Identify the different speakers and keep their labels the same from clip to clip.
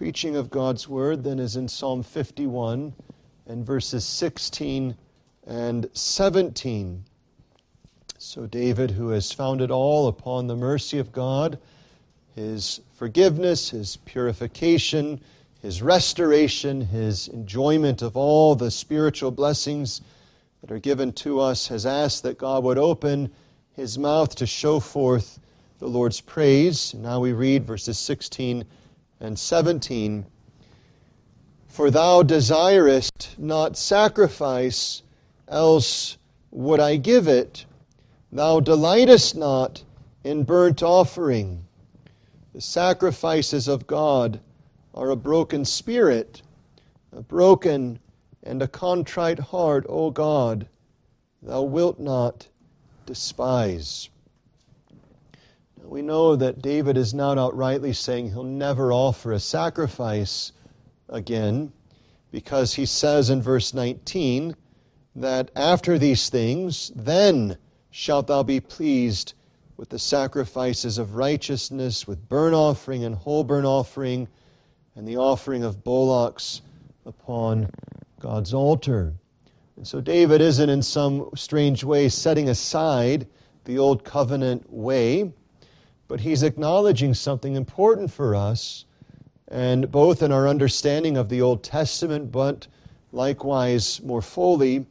Speaker 1: preaching of God's word then is in Psalm 51 and verses 16 and 17. So, David, who has founded all upon the mercy of God, his forgiveness, his purification, his restoration, his enjoyment of all the spiritual blessings that are given to us, has asked that God would open his mouth to show forth the Lord's praise. Now we read verses 16 and 17. For thou desirest not sacrifice, else would I give it. Thou delightest not in burnt offering. The sacrifices of God are a broken spirit, a broken and a contrite heart, O God, thou wilt not despise. We know that David is not outrightly saying he'll never offer a sacrifice again, because he says in verse 19 that after these things, then shalt thou be pleased with the sacrifices of righteousness, with burnt offering and whole burnt offering, and the offering of bullocks upon God's altar. And so David isn't in some strange way setting aside the old covenant way, but he's acknowledging something important for us, and both in our understanding of the Old Testament, but likewise more fully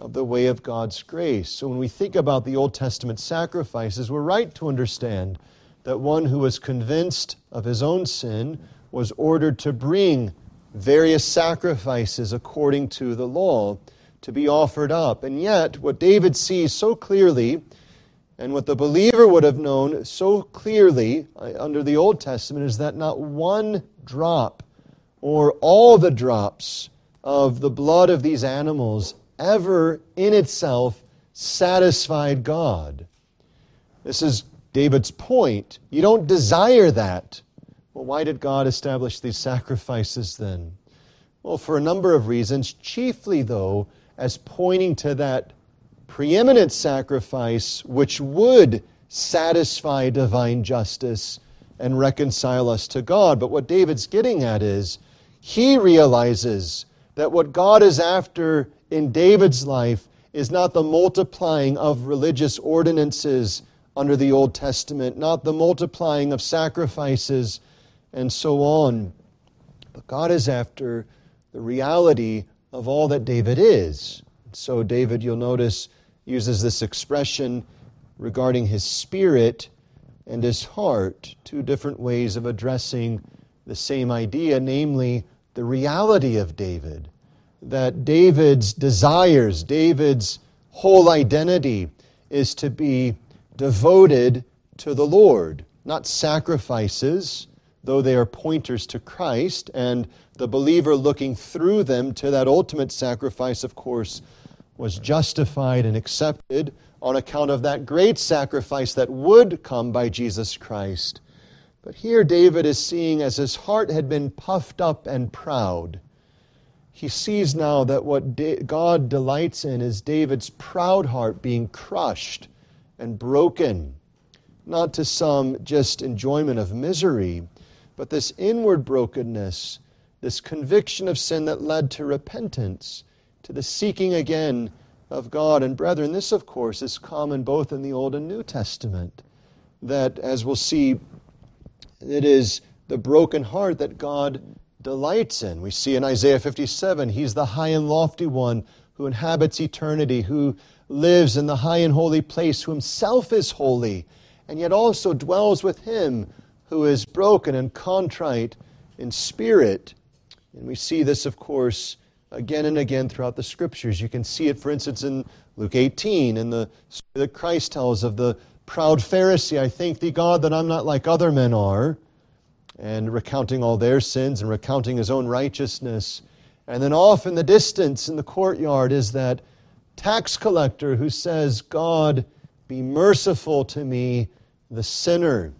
Speaker 1: of the way of God's grace. So when we think about the Old Testament sacrifices, we're right to understand that one who was convinced of his own sin was ordered to bring various sacrifices according to the law to be offered up. And yet, what David sees so clearly, and what the believer would have known so clearly uh, under the Old Testament, is that not one drop or all the drops of the blood of these animals ever in itself satisfied God. This is David's point. You don't desire that. Well, why did God establish these sacrifices then? Well, for a number of reasons, chiefly, though, as pointing to that preeminent sacrifice which would satisfy divine justice and reconcile us to God. But what David's getting at is he realizes that what God is after in David's life is not the multiplying of religious ordinances under the Old Testament, not the multiplying of sacrifices and so on. But God is after the reality of all that David is. So, David, you'll notice, uses this expression regarding his spirit and his heart, two different ways of addressing the same idea, namely the reality of David. That David's desires, David's whole identity is to be devoted to the Lord, not sacrifices, though they are pointers to Christ, and the believer looking through them to that ultimate sacrifice, of course, was justified and accepted on account of that great sacrifice that would come by Jesus Christ. But here David is seeing as his heart had been puffed up and proud. He sees now that what God delights in is David's proud heart being crushed and broken, not to some just enjoyment of misery, but this inward brokenness, this conviction of sin that led to repentance, to the seeking again of God. And brethren, this, of course, is common both in the Old and New Testament. That, as we'll see, it is the broken heart that God delights in. We see in Isaiah 57, He's the high and lofty one who inhabits eternity, who lives in the high and holy place, who himself is holy, and yet also dwells with Him who is broken and contrite in spirit. And we see this, of course, again and again throughout the scriptures. You can see it, for instance, in Luke 18, in the story that Christ tells of the proud Pharisee. I thank thee, God, that I'm not like other men are, and recounting all their sins and recounting his own righteousness. And then off in the distance in the courtyard is that tax collector who says, God, be merciful to me, the sinner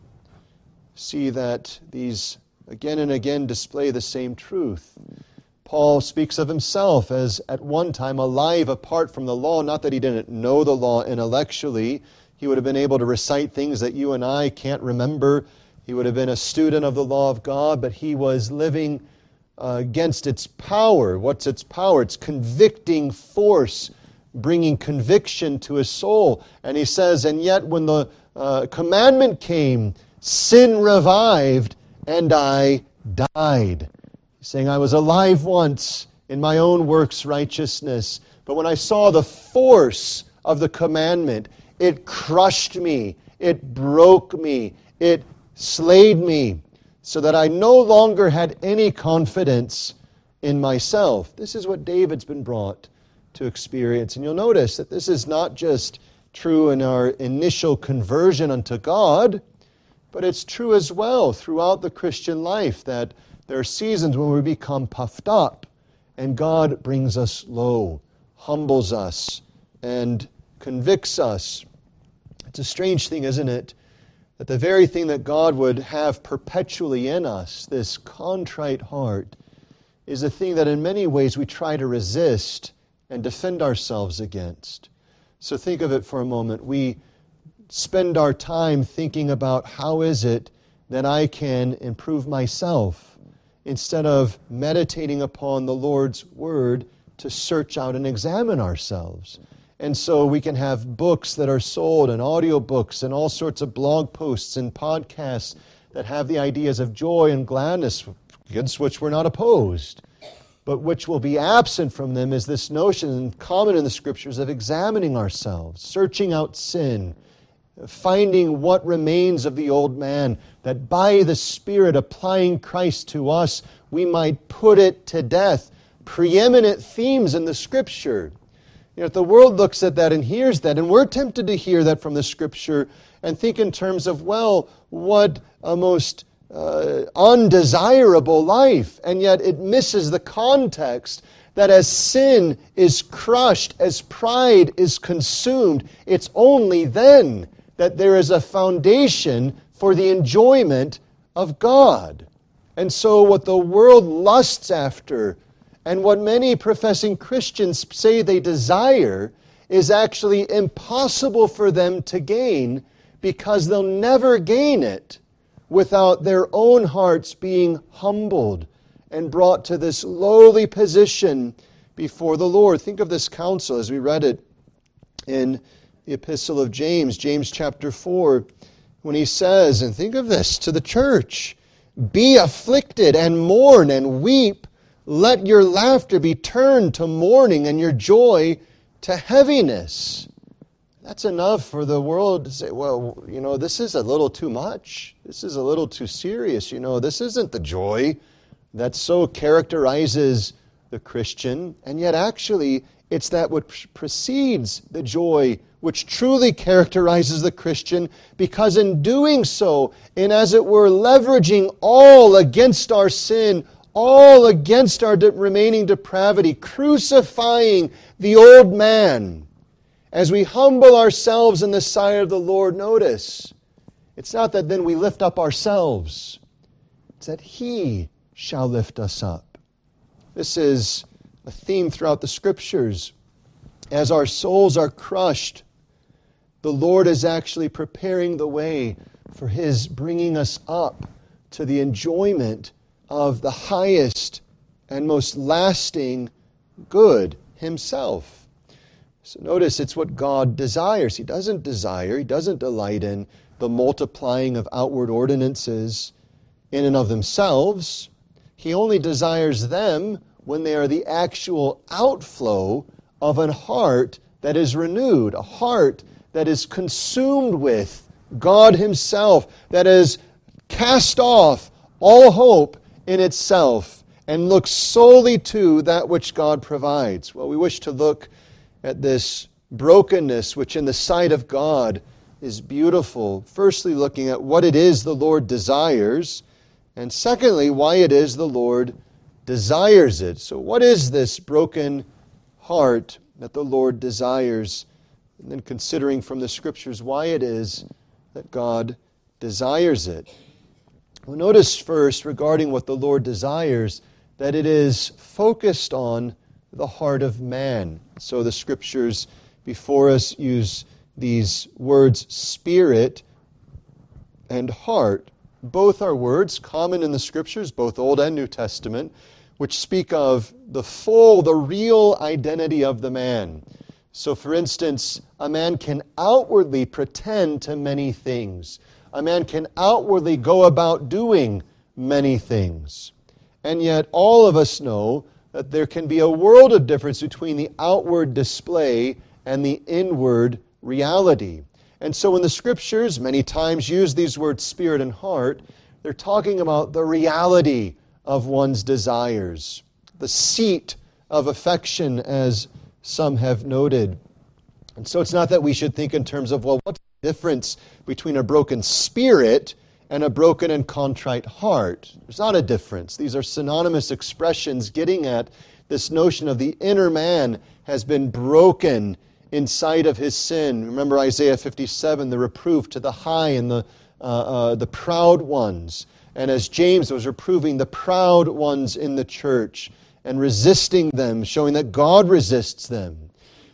Speaker 1: see that these again and again display the same truth. Paul speaks of himself as at one time alive apart from the law, not that he didn't know the law intellectually. He would have been able to recite things that you and I can't remember He would have been a student of the law of God, but he was living uh, against its power. What's its power? It's convicting force, bringing conviction to his soul. And he says, And yet, when the uh, commandment came, sin revived, and I died. Saying, I was alive once in my own works' righteousness, but when I saw the force of the commandment, it crushed me, it broke me, it slayed me so that I no longer had any confidence in myself. This is what David's been brought to experience. And you'll notice that this is not just true in our initial conversion unto God, but it's true as well throughout the Christian life that there are seasons when we become puffed up and God brings us low, humbles us, and convicts us. It's a strange thing, isn't it? that the very thing that God would have perpetually in us, this contrite heart, is a thing that in many ways we try to resist and defend ourselves against. So think of it for a moment. We spend our time thinking about how is it that I can improve myself instead of meditating upon the Lord's word to search out and examine ourselves. And so we can have books that are sold and audiobooks and all sorts of blog posts and podcasts that have the ideas of joy and gladness against which we're not opposed. But which will be absent from them is this notion, common in the scriptures, of examining ourselves, searching out sin, finding what remains of the old man, that by the Spirit applying Christ to us, we might put it to death. Preeminent themes in the scripture you know, if the world looks at that and hears that, and we're tempted to hear that from the scripture and think in terms of, well, what a most uh, undesirable life, and yet it misses the context that as sin is crushed, as pride is consumed, it's only then that there is a foundation for the enjoyment of God. And so, what the world lusts after and what many professing Christians say they desire is actually impossible for them to gain because they'll never gain it without their own hearts being humbled and brought to this lowly position before the Lord. Think of this counsel as we read it in the epistle of James, James chapter 4, when he says, and think of this to the church be afflicted and mourn and weep. Let your laughter be turned to mourning and your joy to heaviness. That's enough for the world to say, well, you know, this is a little too much. This is a little too serious. You know, this isn't the joy that so characterizes the Christian. And yet, actually, it's that which precedes the joy which truly characterizes the Christian, because in doing so, and as it were, leveraging all against our sin, all against our de- remaining depravity, crucifying the old man. As we humble ourselves in the sight of the Lord, notice, it's not that then we lift up ourselves, it's that He shall lift us up. This is a theme throughout the scriptures. As our souls are crushed, the Lord is actually preparing the way for His bringing us up to the enjoyment of the highest and most lasting good himself. So notice it's what God desires. He doesn't desire, he doesn't delight in the multiplying of outward ordinances in and of themselves. He only desires them when they are the actual outflow of a heart that is renewed, a heart that is consumed with God Himself, that has cast off all hope in itself and looks solely to that which God provides. Well, we wish to look at this brokenness, which in the sight of God is beautiful. Firstly, looking at what it is the Lord desires, and secondly, why it is the Lord desires it. So, what is this broken heart that the Lord desires? And then considering from the scriptures why it is that God desires it. Well, notice first, regarding what the Lord desires, that it is focused on the heart of man. So the scriptures before us use these words spirit and heart. both are words common in the scriptures, both Old and New Testament, which speak of the full, the real identity of the man. So, for instance, a man can outwardly pretend to many things. A man can outwardly go about doing many things. And yet, all of us know that there can be a world of difference between the outward display and the inward reality. And so, when the scriptures many times use these words spirit and heart, they're talking about the reality of one's desires, the seat of affection, as some have noted. And so, it's not that we should think in terms of, well, what's the difference between a broken spirit and a broken and contrite heart? There's not a difference. These are synonymous expressions getting at this notion of the inner man has been broken inside of his sin. Remember Isaiah 57, the reproof to the high and the, uh, uh, the proud ones. And as James was reproving the proud ones in the church and resisting them, showing that God resists them.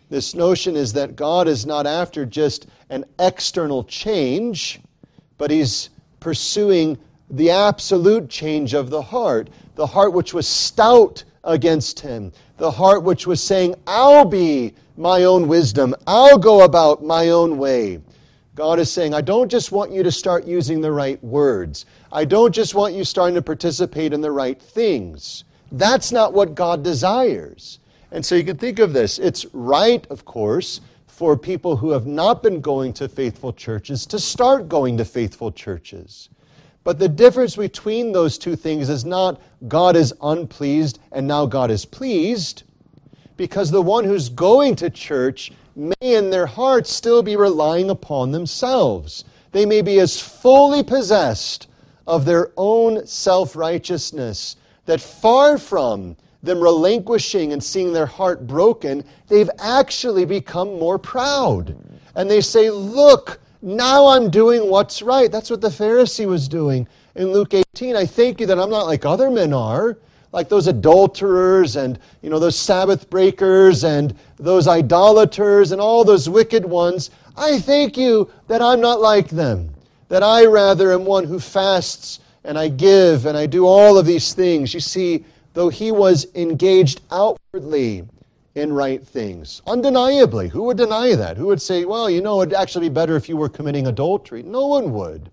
Speaker 1: This notion is that God is not after just an external change, but He's pursuing the absolute change of the heart. The heart which was stout against Him, the heart which was saying, I'll be my own wisdom. I'll go about my own way. God is saying, I don't just want you to start using the right words. I don't just want you starting to participate in the right things. That's not what God desires. And so you can think of this. It's right, of course, for people who have not been going to faithful churches to start going to faithful churches. But the difference between those two things is not God is unpleased and now God is pleased because the one who's going to church may in their hearts still be relying upon themselves. They may be as fully possessed of their own self righteousness that far from them relinquishing and seeing their heart broken, they've actually become more proud. And they say, Look, now I'm doing what's right. That's what the Pharisee was doing in Luke 18. I thank you that I'm not like other men are like those adulterers and you know those sabbath breakers and those idolaters and all those wicked ones i thank you that i'm not like them that i rather am one who fasts and i give and i do all of these things you see though he was engaged outwardly in right things undeniably who would deny that who would say well you know it'd actually be better if you were committing adultery no one would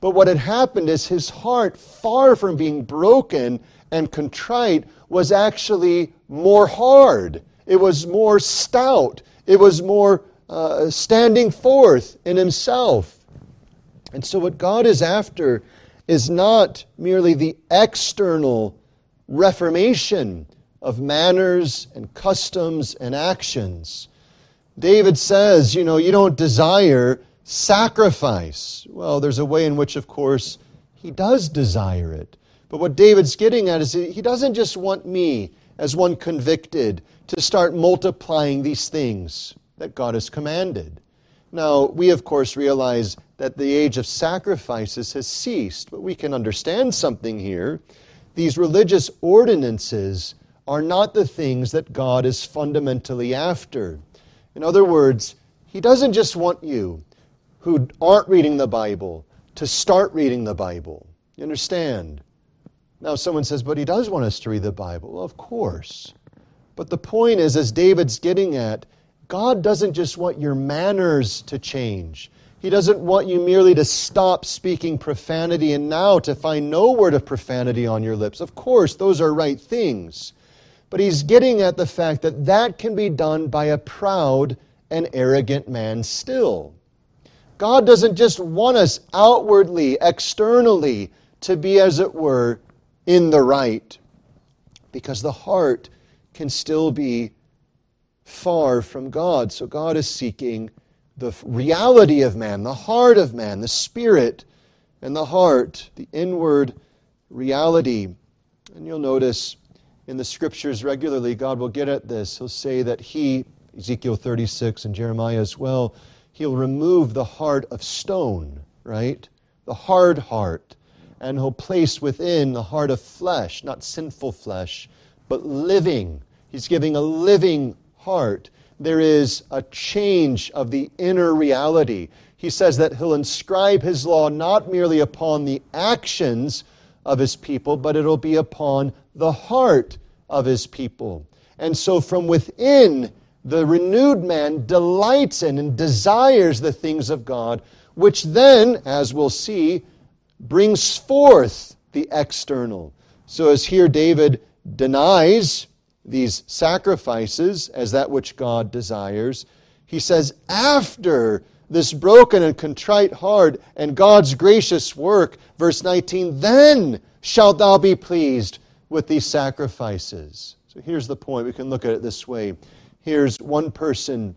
Speaker 1: but what had happened is his heart far from being broken and contrite was actually more hard. It was more stout. It was more uh, standing forth in himself. And so, what God is after is not merely the external reformation of manners and customs and actions. David says, you know, you don't desire sacrifice. Well, there's a way in which, of course, he does desire it. But what David's getting at is he doesn't just want me, as one convicted, to start multiplying these things that God has commanded. Now, we of course realize that the age of sacrifices has ceased, but we can understand something here. These religious ordinances are not the things that God is fundamentally after. In other words, He doesn't just want you who aren't reading the Bible to start reading the Bible. You understand? Now, someone says, but he does want us to read the Bible. Well, of course. But the point is, as David's getting at, God doesn't just want your manners to change. He doesn't want you merely to stop speaking profanity and now to find no word of profanity on your lips. Of course, those are right things. But he's getting at the fact that that can be done by a proud and arrogant man still. God doesn't just want us outwardly, externally, to be, as it were, in the right because the heart can still be far from God. So God is seeking the reality of man, the heart of man, the spirit and the heart, the inward reality. And you'll notice in the scriptures regularly, God will get at this. He'll say that He, Ezekiel 36 and Jeremiah as well, He'll remove the heart of stone, right? The hard heart and he'll place within the heart of flesh, not sinful flesh, but living. He's giving a living heart. There is a change of the inner reality. he says that he'll inscribe his law not merely upon the actions of his people, but it'll be upon the heart of his people. And so from within, the renewed man delights in and desires the things of God, which then, as we'll see, brings forth the external. So, as here David denies these sacrifices as that which God desires, he says, after this broken and contrite heart and God's gracious work, verse 19, then shalt thou be pleased with these sacrifices. So here's the point. We can look at it this way. Here's one person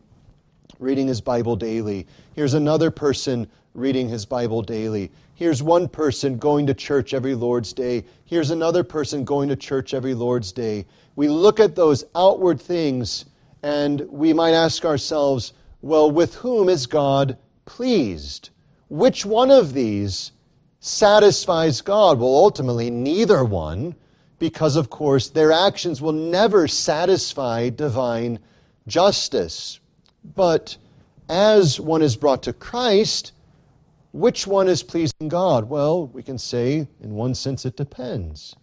Speaker 1: reading his Bible daily. Here's another person reading his Bible daily. Here's one person going to church every Lord's Day. Here's another person going to church every Lord's Day. We look at those outward things and we might ask ourselves, well, with whom is God pleased? Which one of these satisfies God? Well, ultimately, neither one, because, of course, their actions will never satisfy divine justice. But as one is brought to Christ, which one is pleasing God? Well, we can say, in one sense, it depends.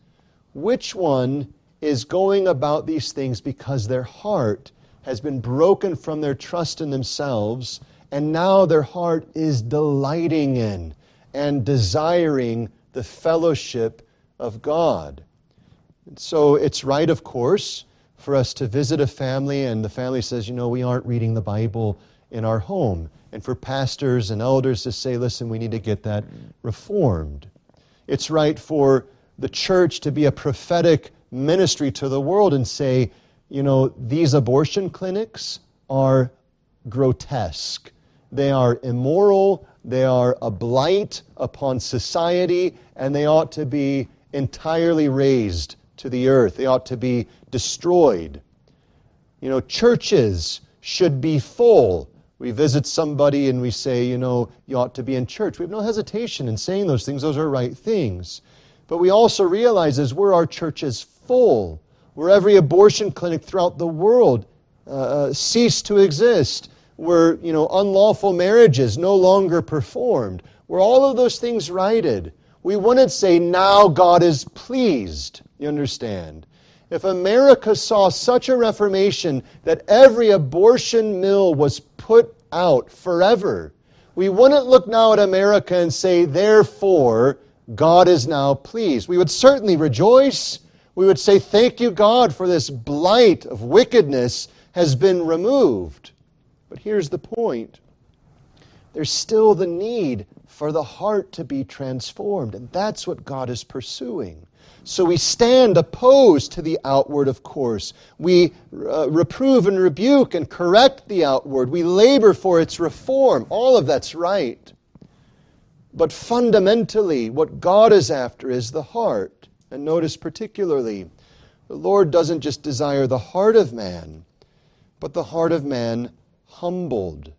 Speaker 1: Which one is going about these things because their heart has been broken from their trust in themselves, and now their heart is delighting in and desiring the fellowship of God? And so it's right, of course, for us to visit a family, and the family says, you know, we aren't reading the Bible in our home and for pastors and elders to say, listen, we need to get that reformed. It's right for the church to be a prophetic ministry to the world and say, you know, these abortion clinics are grotesque. They are immoral, they are a blight upon society, and they ought to be entirely razed to the earth. They ought to be destroyed. You know, churches should be full we visit somebody and we say, you know, you ought to be in church. We have no hesitation in saying those things. Those are right things. But we also realize as where our church is full, where every abortion clinic throughout the world uh, uh, cease to exist, where, you know, unlawful marriages no longer performed, where all of those things righted, we wouldn't say, now God is pleased. You understand? If America saw such a reformation that every abortion mill was put out forever, we wouldn't look now at America and say, therefore, God is now pleased. We would certainly rejoice. We would say, Thank you, God, for this blight of wickedness has been removed. But here's the point there's still the need for the heart to be transformed, and that's what God is pursuing. So we stand opposed to the outward, of course. We uh, reprove and rebuke and correct the outward. We labor for its reform. All of that's right. But fundamentally, what God is after is the heart. And notice particularly, the Lord doesn't just desire the heart of man, but the heart of man humbled.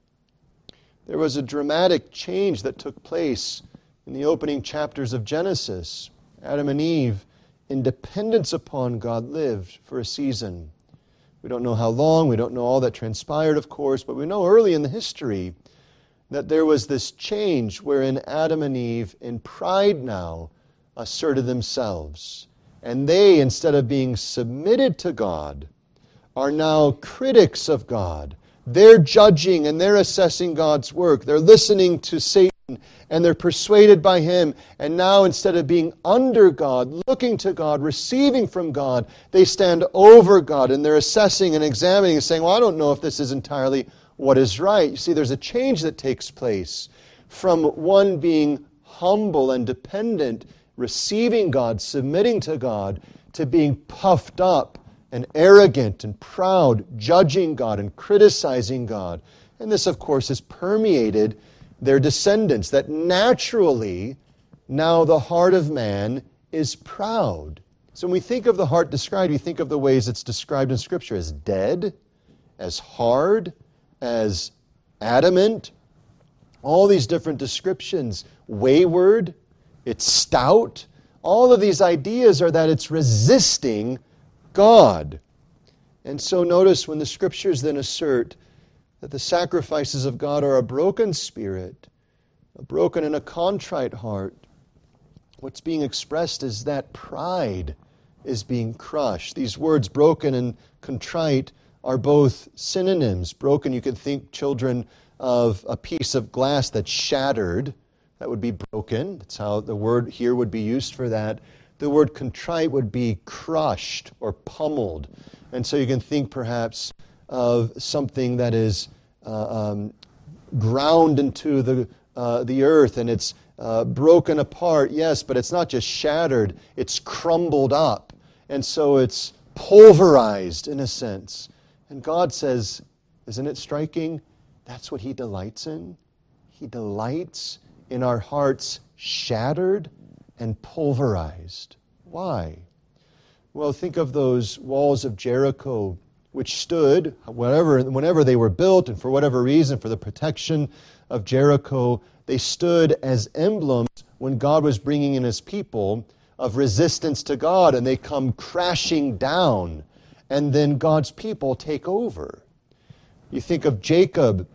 Speaker 1: There was a dramatic change that took place in the opening chapters of Genesis. Adam and Eve in dependence upon God lived for a season. We don't know how long, we don't know all that transpired, of course, but we know early in the history that there was this change wherein Adam and Eve, in pride now, asserted themselves. And they, instead of being submitted to God, are now critics of God. They're judging and they're assessing God's work. They're listening to Satan and they're persuaded by him. And now, instead of being under God, looking to God, receiving from God, they stand over God and they're assessing and examining and saying, Well, I don't know if this is entirely what is right. You see, there's a change that takes place from one being humble and dependent, receiving God, submitting to God, to being puffed up and arrogant and proud, judging God and criticizing God. And this, of course, is permeated their descendants, that naturally now the heart of man is proud. So when we think of the heart described, we think of the ways it's described in Scripture as dead, as hard, as adamant, all these different descriptions, wayward, it's stout. All of these ideas are that it's resisting God. And so notice when the Scriptures then assert that the sacrifices of God are a broken spirit, a broken and a contrite heart. What's being expressed is that pride is being crushed. These words, broken and contrite, are both synonyms. Broken, you could think, children, of a piece of glass that's shattered. That would be broken. That's how the word here would be used for that. The word contrite would be crushed or pummeled. And so you can think perhaps of something that is uh, um, ground into the, uh, the earth and it's uh, broken apart, yes, but it's not just shattered, it's crumbled up. And so it's pulverized in a sense. And God says, Isn't it striking? That's what He delights in. He delights in our hearts shattered and pulverized. Why? Well, think of those walls of Jericho which stood, whatever, whenever they were built, and for whatever reason, for the protection of Jericho, they stood as emblems when God was bringing in his people of resistance to God, and they come crashing down, and then God's people take over. You think of Jacob,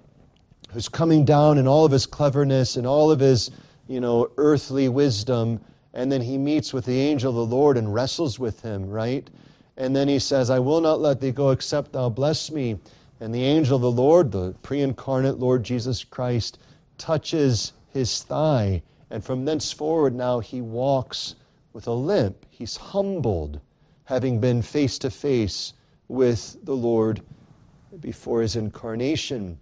Speaker 1: who's coming down in all of his cleverness and all of his, you know, earthly wisdom, and then he meets with the angel of the Lord and wrestles with him, right? And then he says, I will not let thee go except thou bless me. And the angel of the Lord, the pre incarnate Lord Jesus Christ, touches his thigh. And from thenceforward, now he walks with a limp. He's humbled, having been face to face with the Lord before his incarnation.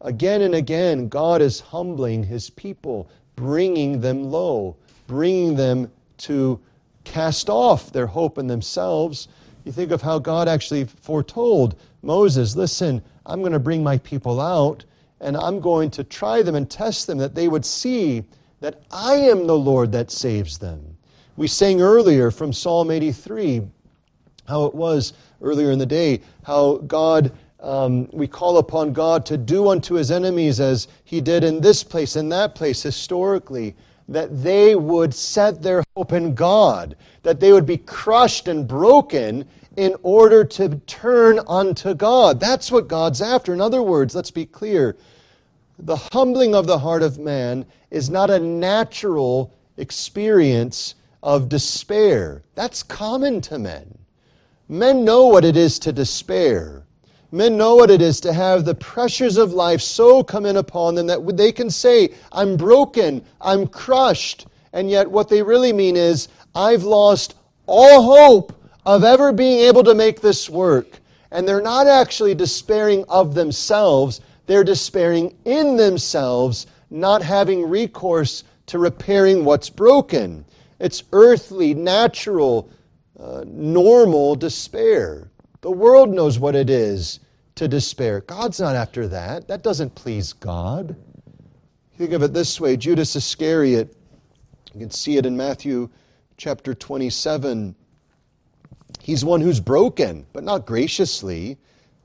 Speaker 1: Again and again, God is humbling his people, bringing them low, bringing them to cast off their hope in themselves you think of how God actually foretold Moses listen, I'm going to bring my people out, and I'm going to try them and test them that they would see that I am the Lord that saves them. We sang earlier from Psalm 83 how it was earlier in the day, how God, um, we call upon God to do unto his enemies as he did in this place in that place historically that they would set their hope in God, that they would be crushed and broken in order to turn unto God. That's what God's after. In other words, let's be clear the humbling of the heart of man is not a natural experience of despair. That's common to men. Men know what it is to despair. Men know what it is to have the pressures of life so come in upon them that they can say, I'm broken, I'm crushed. And yet, what they really mean is, I've lost all hope of ever being able to make this work. And they're not actually despairing of themselves, they're despairing in themselves, not having recourse to repairing what's broken. It's earthly, natural, uh, normal despair. The world knows what it is to despair. God's not after that. That doesn't please God. Think of it this way Judas Iscariot, you can see it in Matthew chapter 27. He's one who's broken, but not graciously,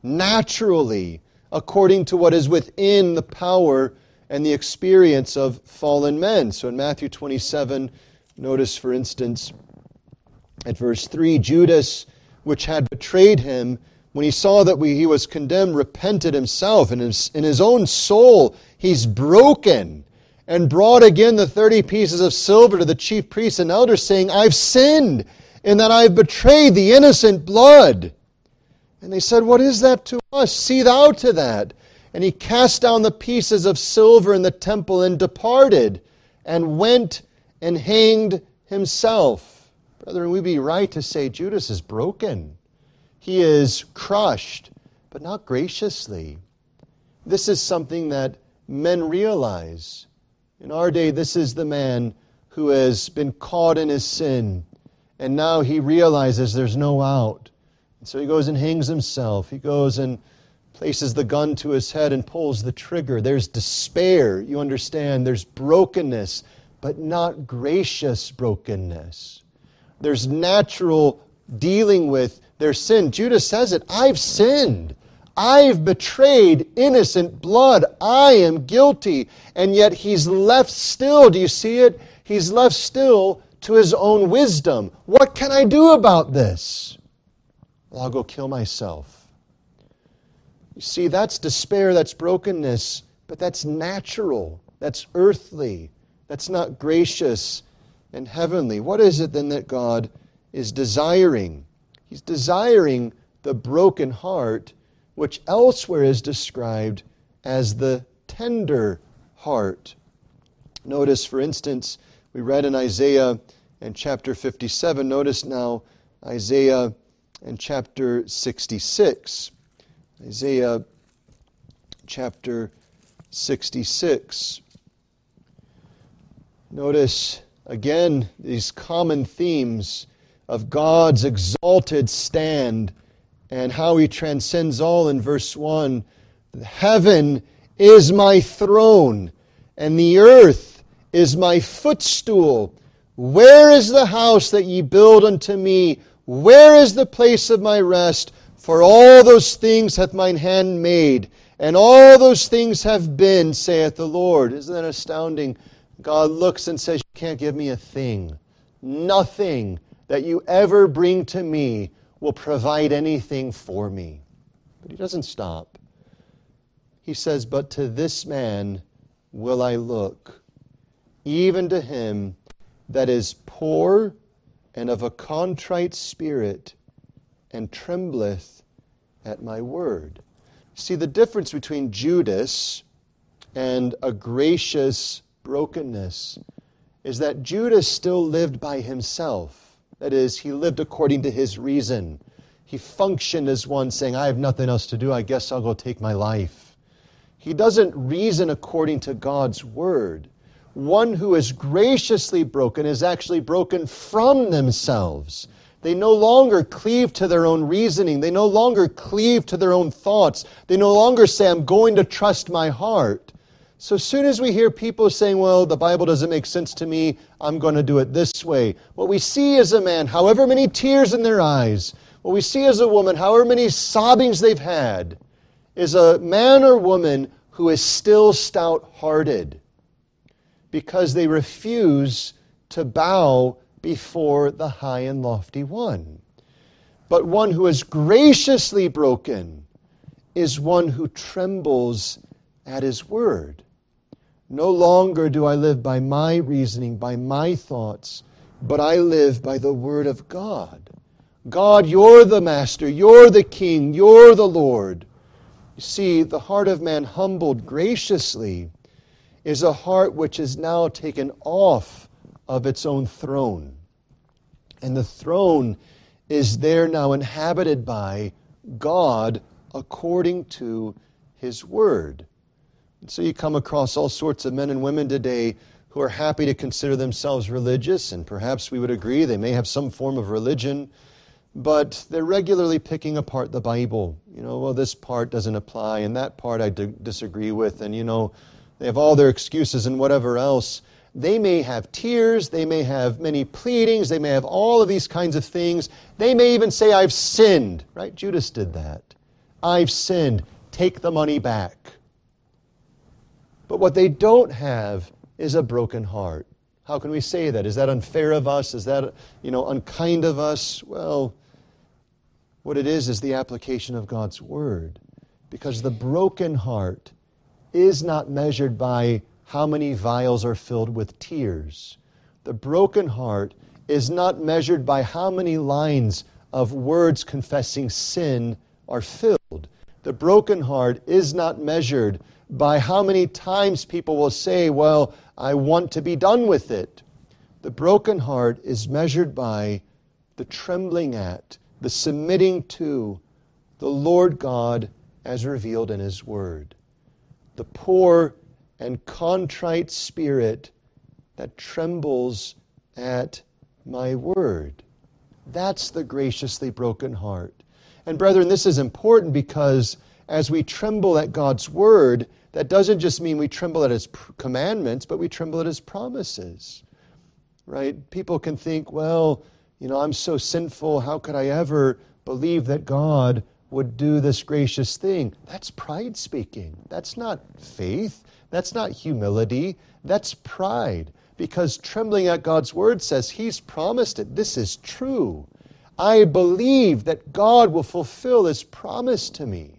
Speaker 1: naturally, according to what is within the power and the experience of fallen men. So in Matthew 27, notice, for instance, at verse 3 Judas, which had betrayed him, when he saw that we, he was condemned, repented himself. In his, in his own soul, he's broken and brought again the 30 pieces of silver to the chief priests and elders, saying, I've sinned in that I've betrayed the innocent blood. And they said, What is that to us? See thou to that. And he cast down the pieces of silver in the temple and departed and went and hanged himself. Brethren, we be right to say Judas is broken. He is crushed, but not graciously. This is something that men realize. In our day, this is the man who has been caught in his sin, and now he realizes there's no out. And so he goes and hangs himself. He goes and places the gun to his head and pulls the trigger. There's despair, you understand. There's brokenness, but not gracious brokenness. There's natural dealing with their sin. Judas says it I've sinned. I've betrayed innocent blood. I am guilty. And yet he's left still. Do you see it? He's left still to his own wisdom. What can I do about this? Well, I'll go kill myself. You see, that's despair, that's brokenness, but that's natural, that's earthly, that's not gracious and heavenly. What is it then that God is desiring? He's desiring the broken heart, which elsewhere is described as the tender heart. Notice, for instance, we read in Isaiah and chapter 57. Notice now Isaiah and chapter 66. Isaiah chapter 66. Notice again these common themes of God's exalted stand and how he transcends all in verse 1. Heaven is my throne, and the earth is my footstool. Where is the house that ye build unto me? Where is the place of my rest? For all those things hath mine hand made, and all those things have been, saith the Lord. Isn't that astounding? God looks and says, You can't give me a thing. Nothing that you ever bring to me will provide anything for me. But he doesn't stop. He says, But to this man will I look, even to him that is poor and of a contrite spirit, and trembleth at my word. See the difference between Judas and a gracious brokenness is that Judas still lived by himself. That is, he lived according to his reason. He functioned as one saying, I have nothing else to do. I guess I'll go take my life. He doesn't reason according to God's word one who is graciously broken is actually broken from themselves. They no longer cleave to their own reasoning. They no longer cleave to their own thoughts. They no longer say, I'm going to trust my heart. So as soon as we hear people saying, well, the Bible doesn't make sense to me, I'm going to do it this way. What we see is a man, however many tears in their eyes, what we see as a woman, however many sobbings they've had, is a man or woman who is still stout hearted because they refuse to bow before the high and lofty one. But one who is graciously broken is one who trembles at his word. No longer do I live by my reasoning, by my thoughts, but I live by the word of God. God, you're the master, you're the king, you're the Lord. You see, the heart of man humbled graciously is a heart which is now taken off of its own throne. And the throne is there now inhabited by God according to His Word. And so you come across all sorts of men and women today who are happy to consider themselves religious, and perhaps we would agree they may have some form of religion, but they're regularly picking apart the Bible. You know, well, this part doesn't apply, and that part I disagree with, and you know, they have all their excuses and whatever else. They may have tears, they may have many pleadings, they may have all of these kinds of things. They may even say, I've sinned, right? Judas did that. I've sinned. Take the money back. But what they don't have is a broken heart. How can we say that? Is that unfair of us? Is that, you know, unkind of us? Well, what it is is the application of God's word. Because the broken heart is not measured by how many vials are filled with tears. The broken heart is not measured by how many lines of words confessing sin are filled. The broken heart is not measured by how many times people will say, Well, I want to be done with it. The broken heart is measured by the trembling at, the submitting to the Lord God as revealed in His Word the poor and contrite spirit that trembles at my word. That's the graciously broken heart. And, brethren, this is important because as we tremble at God's word, that doesn't just mean we tremble at his commandments, but we tremble at his promises. Right? People can think, well, you know, I'm so sinful. How could I ever believe that God would do this gracious thing. That's pride speaking. That's not faith. That's not humility. That's pride. Because trembling at God's word says, He's promised it. This is true. I believe that God will fulfill His promise to me.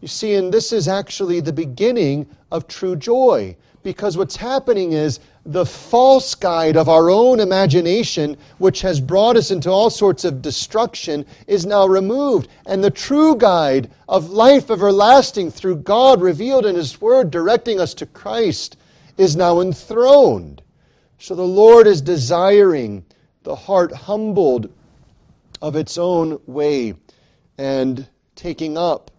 Speaker 1: You see, and this is actually the beginning of true joy. Because what's happening is the false guide of our own imagination, which has brought us into all sorts of destruction, is now removed. And the true guide of life everlasting through God revealed in His Word, directing us to Christ, is now enthroned. So the Lord is desiring the heart humbled of its own way and taking up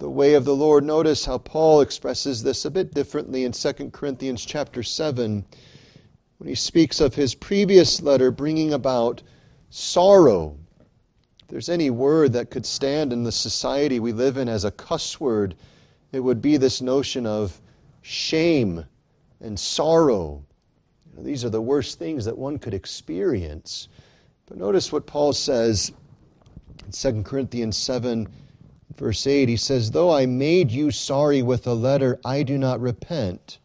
Speaker 1: the way of the Lord. Notice how Paul expresses this a bit differently in 2 Corinthians chapter 7 when he speaks of his previous letter bringing about sorrow. If there's any word that could stand in the society we live in as a cuss word, it would be this notion of shame and sorrow. These are the worst things that one could experience. But notice what Paul says in 2 Corinthians 7 Verse 8, he says, Though I made you sorry with a letter, I do not repent.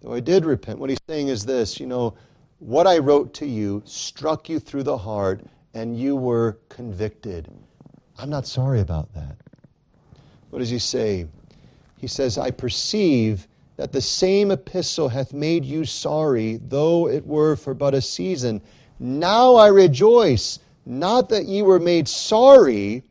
Speaker 1: Though I did repent. What he's saying is this you know, what I wrote to you struck you through the heart, and you were convicted. I'm not sorry about that. What does he say? He says, I perceive that the same epistle hath made you sorry, though it were for but a season. Now I rejoice, not that ye were made sorry,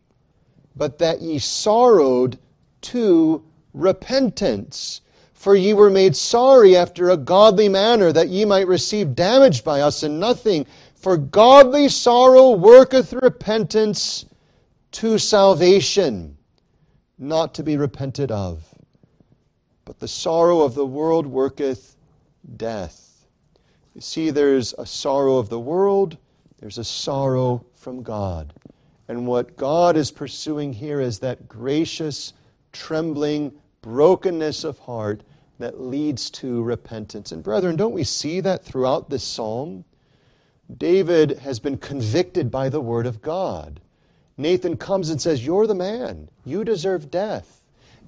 Speaker 1: but that ye sorrowed to repentance. For ye were made sorry after a godly manner, that ye might receive damage by us and nothing. For godly sorrow worketh repentance to salvation, not to be repented of. But the sorrow of the world worketh death. You see, there's a sorrow of the world, there's a sorrow from God. And what God is pursuing here is that gracious, trembling, brokenness of heart that leads to repentance. And brethren, don't we see that throughout this psalm? David has been convicted by the word of God. Nathan comes and says, You're the man. You deserve death.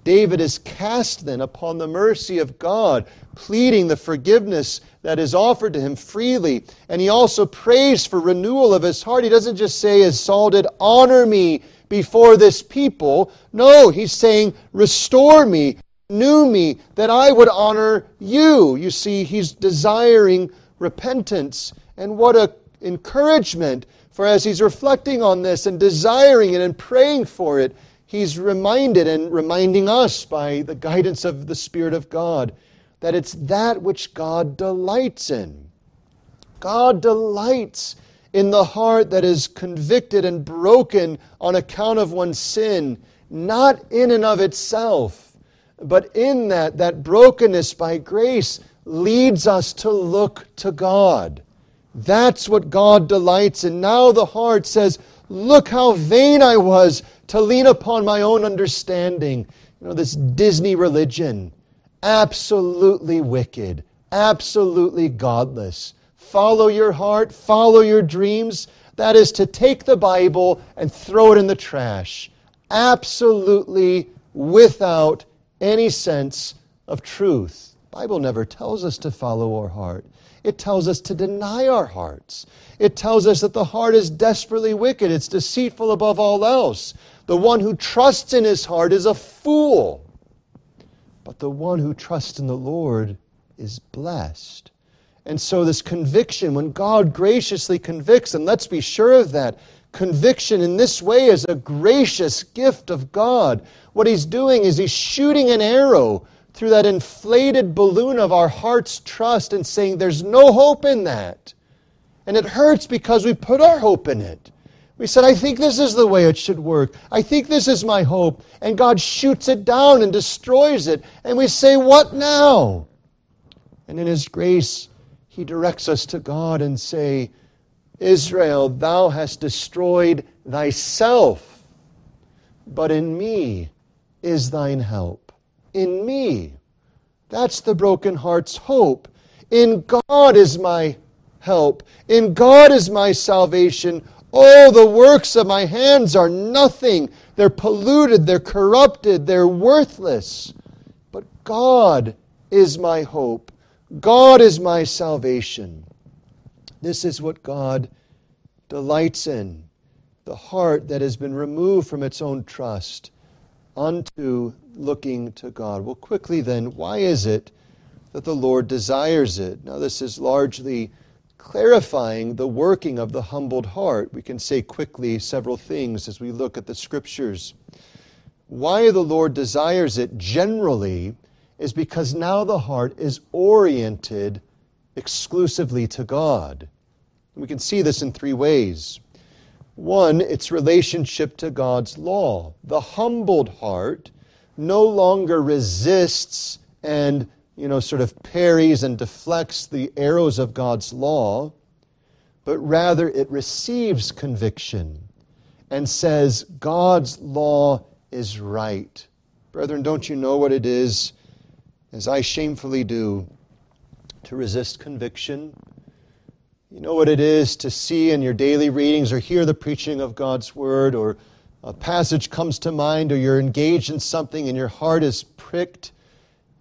Speaker 1: David is cast then upon the mercy of God, pleading the forgiveness that is offered to him freely. And he also prays for renewal of his heart. He doesn't just say, as Saul did, honor me before this people. No, he's saying, restore me, renew me, that I would honor you. You see, he's desiring repentance. And what a encouragement for as he's reflecting on this and desiring it and praying for it, he's reminded and reminding us by the guidance of the Spirit of God that it's that which God delights in. God delights in the heart that is convicted and broken on account of one's sin, not in and of itself, but in that, that brokenness by grace leads us to look to God. That's what God delights in. Now the heart says, Look how vain I was to lean upon my own understanding. You know, this Disney religion, absolutely wicked, absolutely godless. Follow your heart, follow your dreams. That is to take the Bible and throw it in the trash. Absolutely without any sense of truth. The Bible never tells us to follow our heart. It tells us to deny our hearts. It tells us that the heart is desperately wicked. It's deceitful above all else. The one who trusts in his heart is a fool. But the one who trusts in the Lord is blessed. And so, this conviction, when God graciously convicts, and let's be sure of that, conviction in this way is a gracious gift of God. What He's doing is He's shooting an arrow through that inflated balloon of our heart's trust and saying, There's no hope in that. And it hurts because we put our hope in it. We said, I think this is the way it should work. I think this is my hope. And God shoots it down and destroys it. And we say, What now? And in His grace, He directs us to God and say, Israel, thou hast destroyed thyself, but in me is thine help. In me. That's the broken heart's hope. In God is my help. In God is my salvation. Oh, the works of my hands are nothing. They're polluted, they're corrupted, they're worthless. But God is my hope. God is my salvation. This is what God delights in the heart that has been removed from its own trust unto looking to God. Well, quickly then, why is it that the Lord desires it? Now, this is largely clarifying the working of the humbled heart. We can say quickly several things as we look at the scriptures. Why the Lord desires it generally is because now the heart is oriented exclusively to God. We can see this in three ways. One, its relationship to God's law. The humbled heart no longer resists and, you know, sort of parries and deflects the arrows of God's law, but rather it receives conviction and says, God's law is right. Brethren, don't you know what it is, as I shamefully do, to resist conviction? You know what it is to see in your daily readings or hear the preaching of God's Word, or a passage comes to mind, or you're engaged in something and your heart is pricked.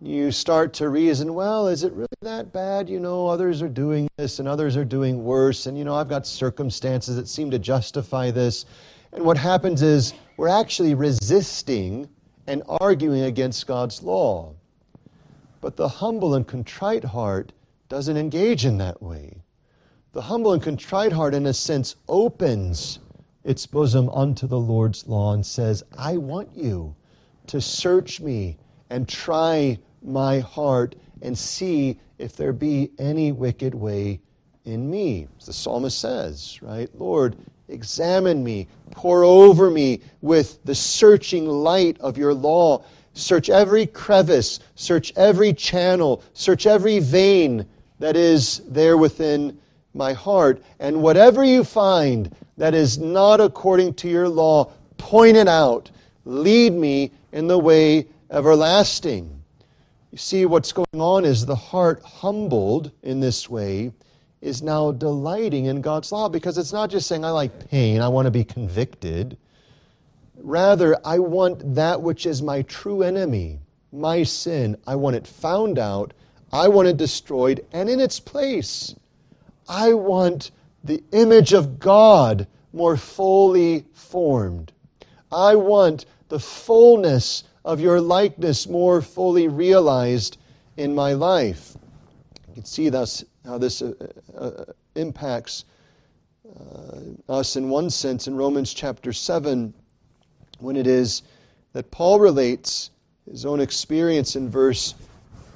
Speaker 1: You start to reason, well, is it really that bad? You know, others are doing this and others are doing worse, and you know, I've got circumstances that seem to justify this. And what happens is we're actually resisting and arguing against God's law. But the humble and contrite heart doesn't engage in that way. The humble and contrite heart, in a sense, opens its bosom unto the Lord's law and says, I want you to search me and try my heart and see if there be any wicked way in me. As the psalmist says, right? Lord, examine me, pour over me with the searching light of your law. Search every crevice, search every channel, search every vein that is there within my heart. And whatever you find that is not according to your law, point it out. Lead me in the way everlasting. You see, what's going on is the heart humbled in this way is now delighting in God's law because it's not just saying, I like pain, I want to be convicted. Rather, I want that which is my true enemy, my sin. I want it found out, I want it destroyed, and in its place, I want the image of God more fully formed. I want the fullness of your likeness more fully realized in my life. You can see thus how this uh, uh, impacts uh, us in one sense in Romans chapter 7 when it is that Paul relates his own experience in verse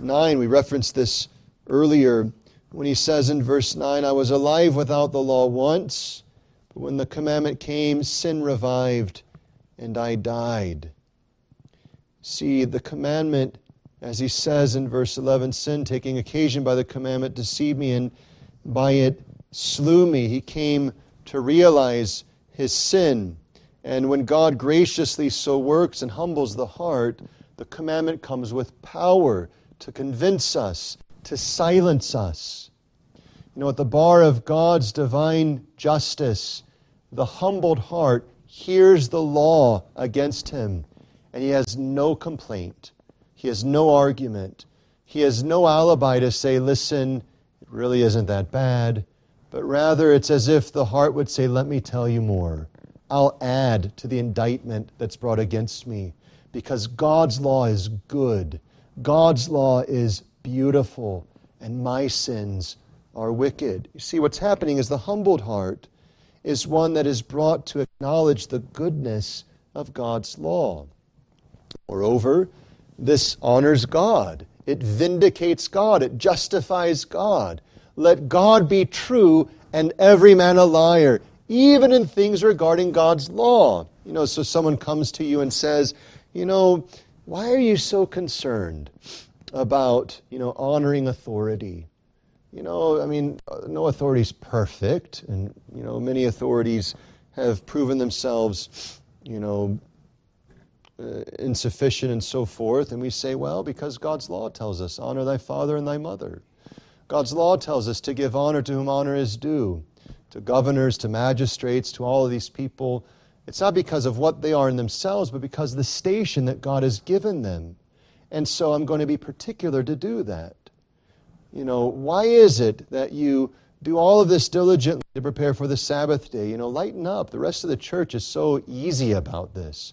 Speaker 1: 9. We referenced this earlier when he says in verse 9, I was alive without the law once, but when the commandment came, sin revived, and I died. See, the commandment, as he says in verse 11, sin, taking occasion by the commandment, deceived me, and by it slew me. He came to realize his sin. And when God graciously so works and humbles the heart, the commandment comes with power to convince us to silence us. You know, at the bar of God's divine justice, the humbled heart hears the law against him, and he has no complaint. He has no argument. He has no alibi to say, listen, it really isn't that bad. But rather, it's as if the heart would say, let me tell you more. I'll add to the indictment that's brought against me because God's law is good. God's law is beautiful, and my sins are wicked. You see, what's happening is the humbled heart is one that is brought to acknowledge the goodness of God's law. Moreover, this honors God. It vindicates God. It justifies God. Let God be true and every man a liar, even in things regarding God's law. You know, so someone comes to you and says, you know, why are you so concerned about, you know, honoring authority? You know, I mean, no authority is perfect, and, you know, many authorities have proven themselves, you know, uh, insufficient and so forth. And we say, well, because God's law tells us, honor thy father and thy mother. God's law tells us to give honor to whom honor is due, to governors, to magistrates, to all of these people. It's not because of what they are in themselves, but because the station that God has given them. And so I'm going to be particular to do that. You know, why is it that you do all of this diligently to prepare for the Sabbath day? You know, lighten up. The rest of the church is so easy about this.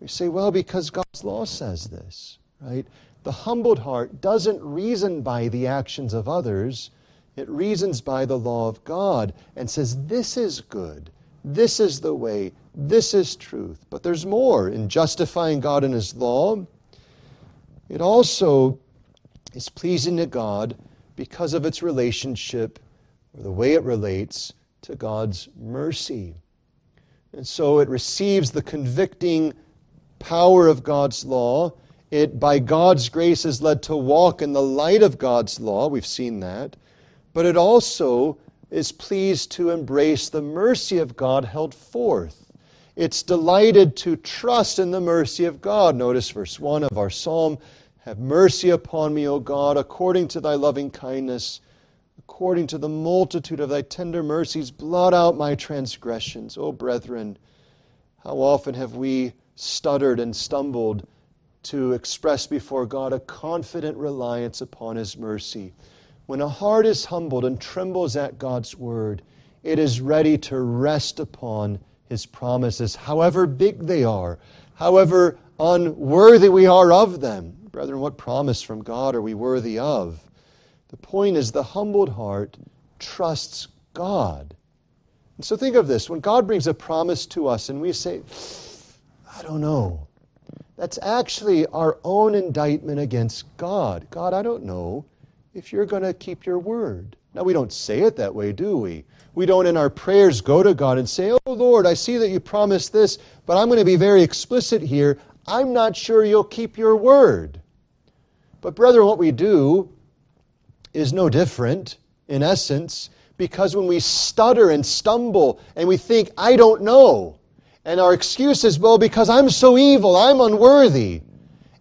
Speaker 1: You say, well, because God's law says this, right? The humbled heart doesn't reason by the actions of others, it reasons by the law of God and says, this is good, this is the way, this is truth. But there's more in justifying God in His law. It also is pleasing to God because of its relationship or the way it relates to God's mercy. And so it receives the convicting power of God's law. It, by God's grace, is led to walk in the light of God's law. We've seen that. But it also is pleased to embrace the mercy of God held forth. It's delighted to trust in the mercy of God. Notice verse 1 of our psalm Have mercy upon me, O God, according to thy loving kindness according to the multitude of thy tender mercies, blot out my transgressions. O brethren, how often have we stuttered and stumbled to express before God a confident reliance upon his mercy. When a heart is humbled and trembles at God's word, it is ready to rest upon his promises, however big they are, however unworthy we are of them. Brethren, what promise from God are we worthy of? The point is, the humbled heart trusts God. And so think of this when God brings a promise to us and we say, I don't know, that's actually our own indictment against God. God, I don't know if you're going to keep your word. Now, we don't say it that way, do we? We don't in our prayers go to God and say, Oh Lord, I see that you promised this, but I'm going to be very explicit here. I'm not sure you'll keep your word. But, brethren, what we do is no different in essence because when we stutter and stumble and we think, I don't know, and our excuse is, well, because I'm so evil, I'm unworthy,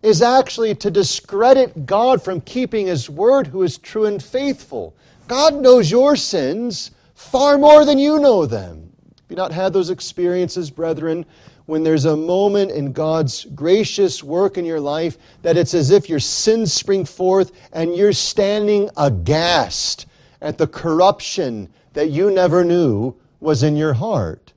Speaker 1: is actually to discredit God from keeping His word, who is true and faithful. God knows your sins far more than you know them. Have you not had those experiences, brethren, when there's a moment in God's gracious work in your life that it's as if your sins spring forth and you're standing aghast at the corruption that you never knew was in your heart.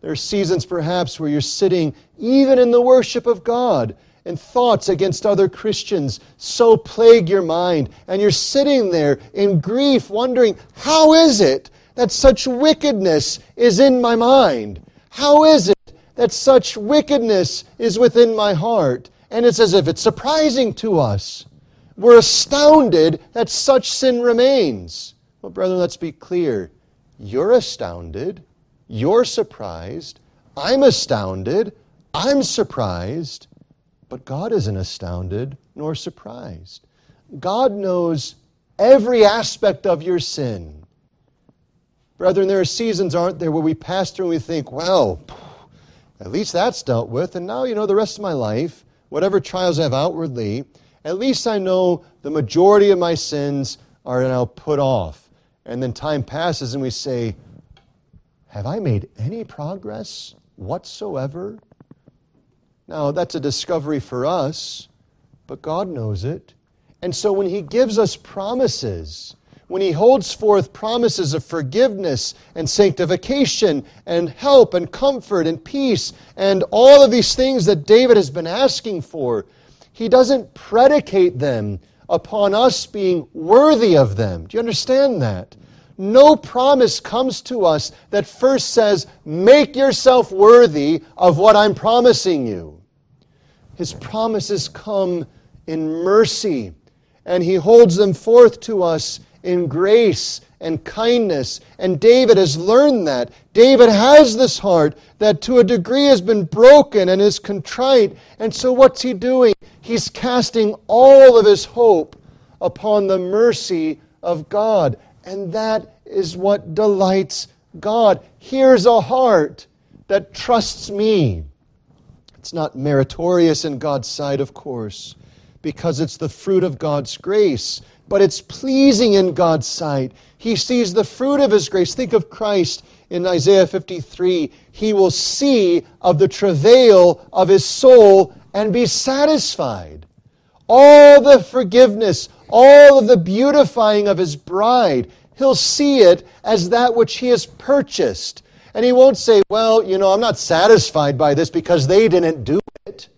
Speaker 1: There are seasons perhaps where you're sitting, even in the worship of God, and thoughts against other Christians so plague your mind, and you're sitting there in grief, wondering, How is it that such wickedness is in my mind? How is it that such wickedness is within my heart. And it's as if it's surprising to us. We're astounded that such sin remains. Well, brethren, let's be clear. You're astounded. You're surprised. I'm astounded. I'm surprised. But God isn't astounded nor surprised. God knows every aspect of your sin. Brethren, there are seasons, aren't there, where we pass through and we think, well, at least that's dealt with. And now, you know, the rest of my life, whatever trials I have outwardly, at least I know the majority of my sins are now put off. And then time passes and we say, Have I made any progress whatsoever? Now, that's a discovery for us, but God knows it. And so when He gives us promises, when he holds forth promises of forgiveness and sanctification and help and comfort and peace and all of these things that David has been asking for, he doesn't predicate them upon us being worthy of them. Do you understand that? No promise comes to us that first says, Make yourself worthy of what I'm promising you. His promises come in mercy, and He holds them forth to us in grace and kindness. And David has learned that. David has this heart that to a degree has been broken and is contrite. And so what's he doing? He's casting all of his hope upon the mercy of God. And that is what delights God. Here's a heart that trusts me. It's not meritorious in God's sight, of course, because it's the fruit of God's grace but it's pleasing in God's sight. He sees the fruit of His grace. Think of Christ in Isaiah 53. He will see of the travail of His soul and be satisfied. All the forgiveness, all of the beautifying of His bride, He'll see it as that which He has purchased. And He won't say, Well, you know, I'm not satisfied by this because they didn't do it.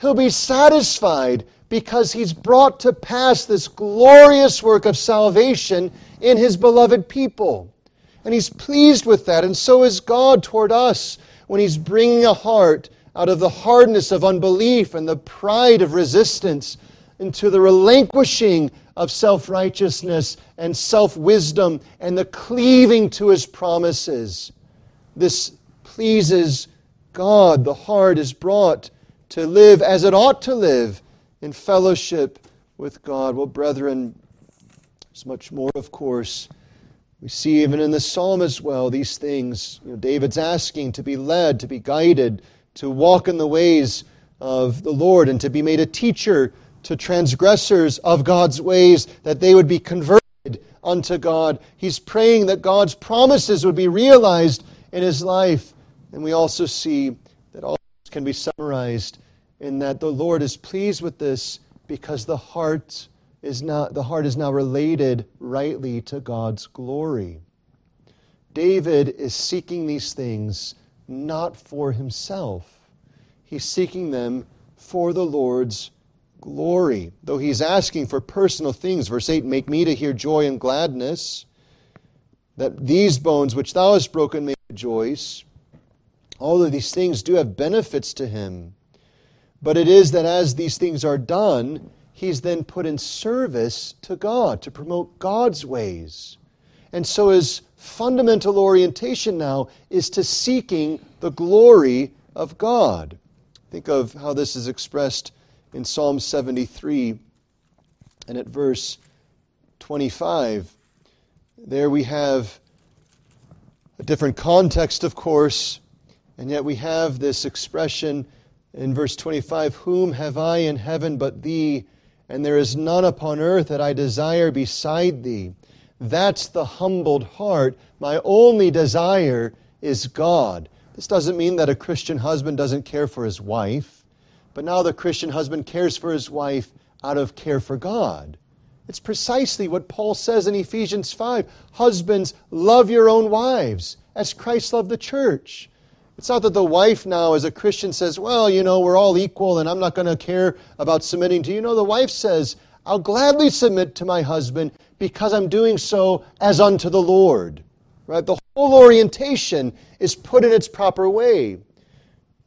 Speaker 1: He'll be satisfied because he's brought to pass this glorious work of salvation in his beloved people. And he's pleased with that, and so is God toward us when he's bringing a heart out of the hardness of unbelief and the pride of resistance into the relinquishing of self righteousness and self wisdom and the cleaving to his promises. This pleases God. The heart is brought to live as it ought to live in fellowship with God. Well, brethren, there's much more, of course. We see even in the psalm as well these things. You know, David's asking to be led, to be guided, to walk in the ways of the Lord, and to be made a teacher to transgressors of God's ways, that they would be converted unto God. He's praying that God's promises would be realized in his life. And we also see that all this can be summarized in that the Lord is pleased with this because the heart is not the heart is now related rightly to God's glory. David is seeking these things not for himself. He's seeking them for the Lord's glory. Though he's asking for personal things, verse 8, make me to hear joy and gladness, that these bones which thou hast broken may rejoice. All of these things do have benefits to him. But it is that as these things are done, he's then put in service to God to promote God's ways. And so his fundamental orientation now is to seeking the glory of God. Think of how this is expressed in Psalm 73 and at verse 25. There we have a different context, of course, and yet we have this expression in verse 25 Whom have I in heaven but thee? And there is none upon earth that I desire beside thee. That's the humbled heart. My only desire is God. This doesn't mean that a Christian husband doesn't care for his wife, but now the Christian husband cares for his wife out of care for God. It's precisely what Paul says in Ephesians 5 Husbands, love your own wives as Christ loved the church. It's not that the wife now, as a Christian, says, Well, you know, we're all equal and I'm not going to care about submitting to you. No, the wife says, I'll gladly submit to my husband because I'm doing so as unto the Lord. Right? The whole orientation is put in its proper way.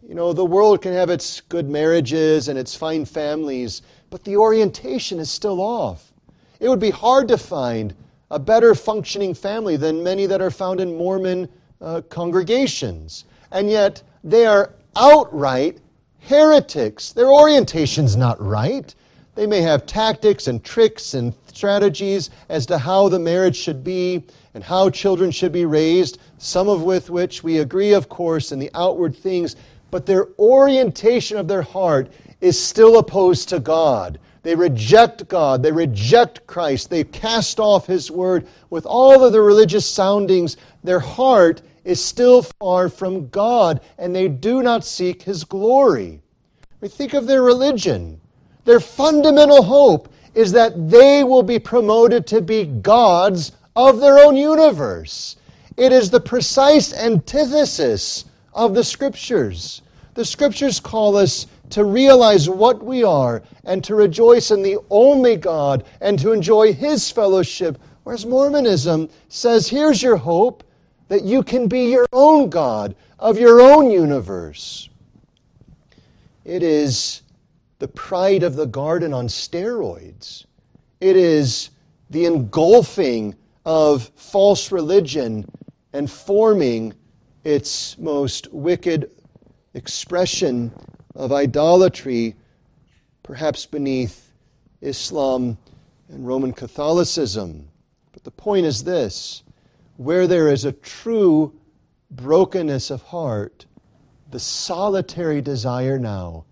Speaker 1: You know, the world can have its good marriages and its fine families, but the orientation is still off. It would be hard to find a better functioning family than many that are found in Mormon uh, congregations and yet they are outright heretics. Their orientation's not right. They may have tactics and tricks and strategies as to how the marriage should be and how children should be raised, some of with which we agree, of course, in the outward things, but their orientation of their heart is still opposed to God. They reject God. They reject Christ. They cast off His Word. With all of the religious soundings, their heart is still far from God, and they do not seek His glory. We think of their religion. Their fundamental hope is that they will be promoted to be gods of their own universe. It is the precise antithesis of the Scriptures. The Scriptures call us to realize what we are and to rejoice in the only God and to enjoy His fellowship. Whereas Mormonism says, here's your hope that you can be your own God of your own universe. It is the pride of the garden on steroids. It is the engulfing of false religion and forming its most wicked expression of idolatry, perhaps beneath Islam and Roman Catholicism. But the point is this where there is a true brokenness of heart, the solitary desire now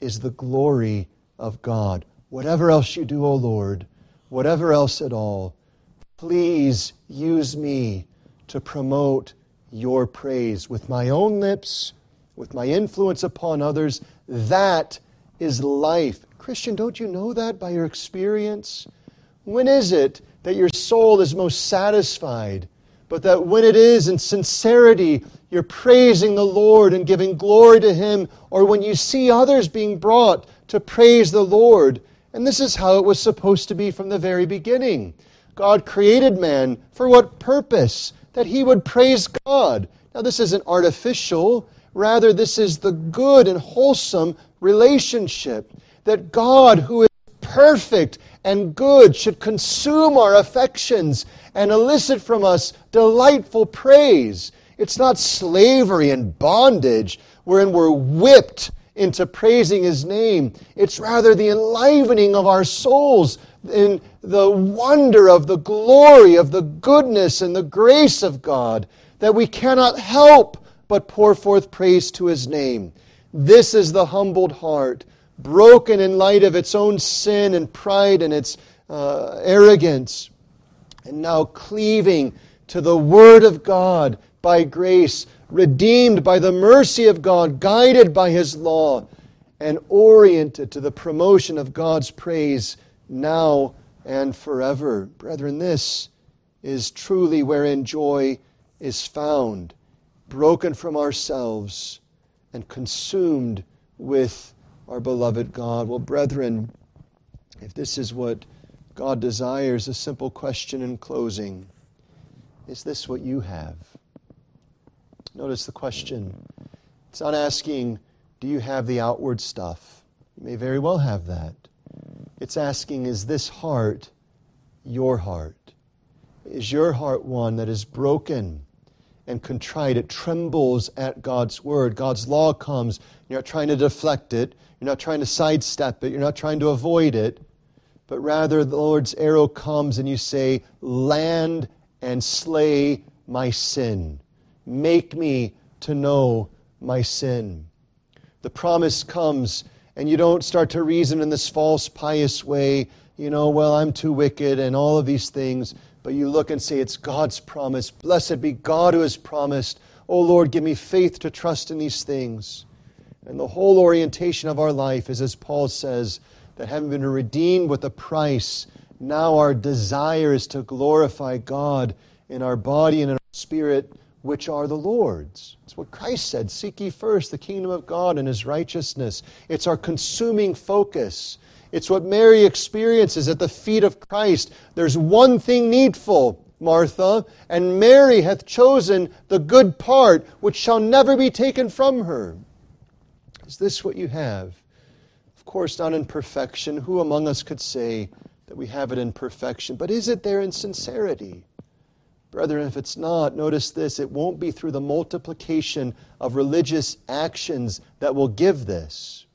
Speaker 1: is the glory of God. Whatever else you do, O Lord, whatever else at all, please use me to promote your praise with my own lips, with my influence upon others. That is life. Christian, don't you know that by your experience? When is it that your soul is most satisfied but that when it is in sincerity, you're praising the Lord and giving glory to Him, or when you see others being brought to praise the Lord. And this is how it was supposed to be from the very beginning. God created man for what purpose? That he would praise God. Now, this isn't artificial. Rather, this is the good and wholesome relationship that God, who is perfect and good, should consume our affections and elicit from us delightful praise. It's not slavery and bondage wherein we're whipped into praising His name. It's rather the enlivening of our souls in the wonder of the glory of the goodness and the grace of God that we cannot help but pour forth praise to His name. This is the humbled heart, broken in light of its own sin and pride and its uh, arrogance, and now cleaving to the Word of God by grace redeemed by the mercy of God, guided by His law, and oriented to the promotion of God's praise now and forever. Brethren, this is truly wherein joy is found, broken from ourselves and consumed with our beloved God. Well, brethren, if this is what God desires, a simple question in closing is this what you have? Notice the question. It's not asking, do you have the outward stuff? You may very well have that. It's asking, is this heart your heart? Is your heart one that is broken and contrite? It trembles at God's word. God's law comes. You're not trying to deflect it. You're not trying to sidestep it. You're not trying to avoid it. But rather, the Lord's arrow comes and you say, Land and slay my sin. Make me to know my sin. The promise comes, and you don't start to reason in this false, pious way, you know, well, I'm too wicked and all of these things. But you look and say, it's God's promise. Blessed be God who has promised. Oh Lord, give me faith to trust in these things. And the whole orientation of our life is, as Paul says, that having been redeemed with a price, now our desire is to glorify God in our body and in our spirit which are the Lord's. It's what Christ said Seek ye first the kingdom of God and his righteousness. It's our consuming focus. It's what Mary experiences at the feet of Christ. There's one thing needful, Martha, and Mary hath chosen the good part which shall never be taken from her. Is this what you have? Course, not in perfection. Who among us could say that we have it in perfection? But is it there in sincerity? Brethren, if it's not, notice this it won't be through the multiplication of religious actions that will give this.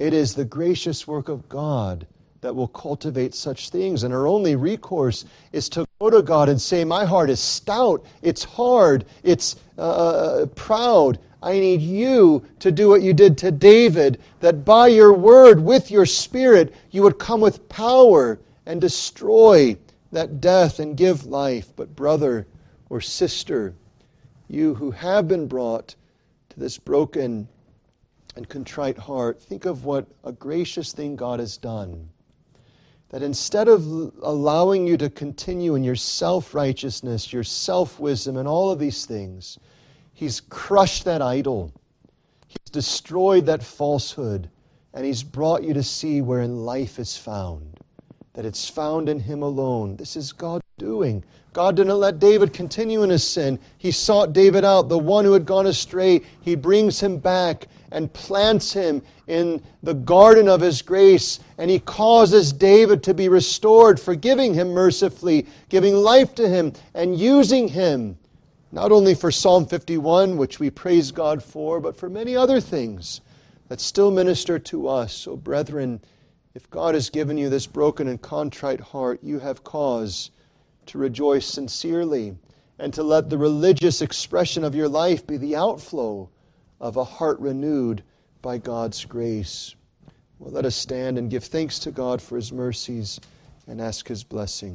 Speaker 1: It is the gracious work of God that will cultivate such things. And our only recourse is to go to God and say, My heart is stout, it's hard, it's uh, uh proud. I need you to do what you did to David, that by your word, with your spirit, you would come with power and destroy that death and give life. But, brother or sister, you who have been brought to this broken and contrite heart, think of what a gracious thing God has done. That instead of allowing you to continue in your self righteousness, your self wisdom, and all of these things, He's crushed that idol. He's destroyed that falsehood. And He's brought you to see wherein life is found that it's found in him alone. This is God's doing. God didn't let David continue in his sin. He sought David out, the one who had gone astray. He brings him back and plants him in the garden of his grace, and he causes David to be restored, forgiving him mercifully, giving life to him, and using him not only for Psalm 51, which we praise God for, but for many other things that still minister to us. So, brethren, if God has given you this broken and contrite heart, you have cause to rejoice sincerely and to let the religious expression of your life be the outflow of a heart renewed by God's grace. Well, let us stand and give thanks to God for his mercies and ask his blessing.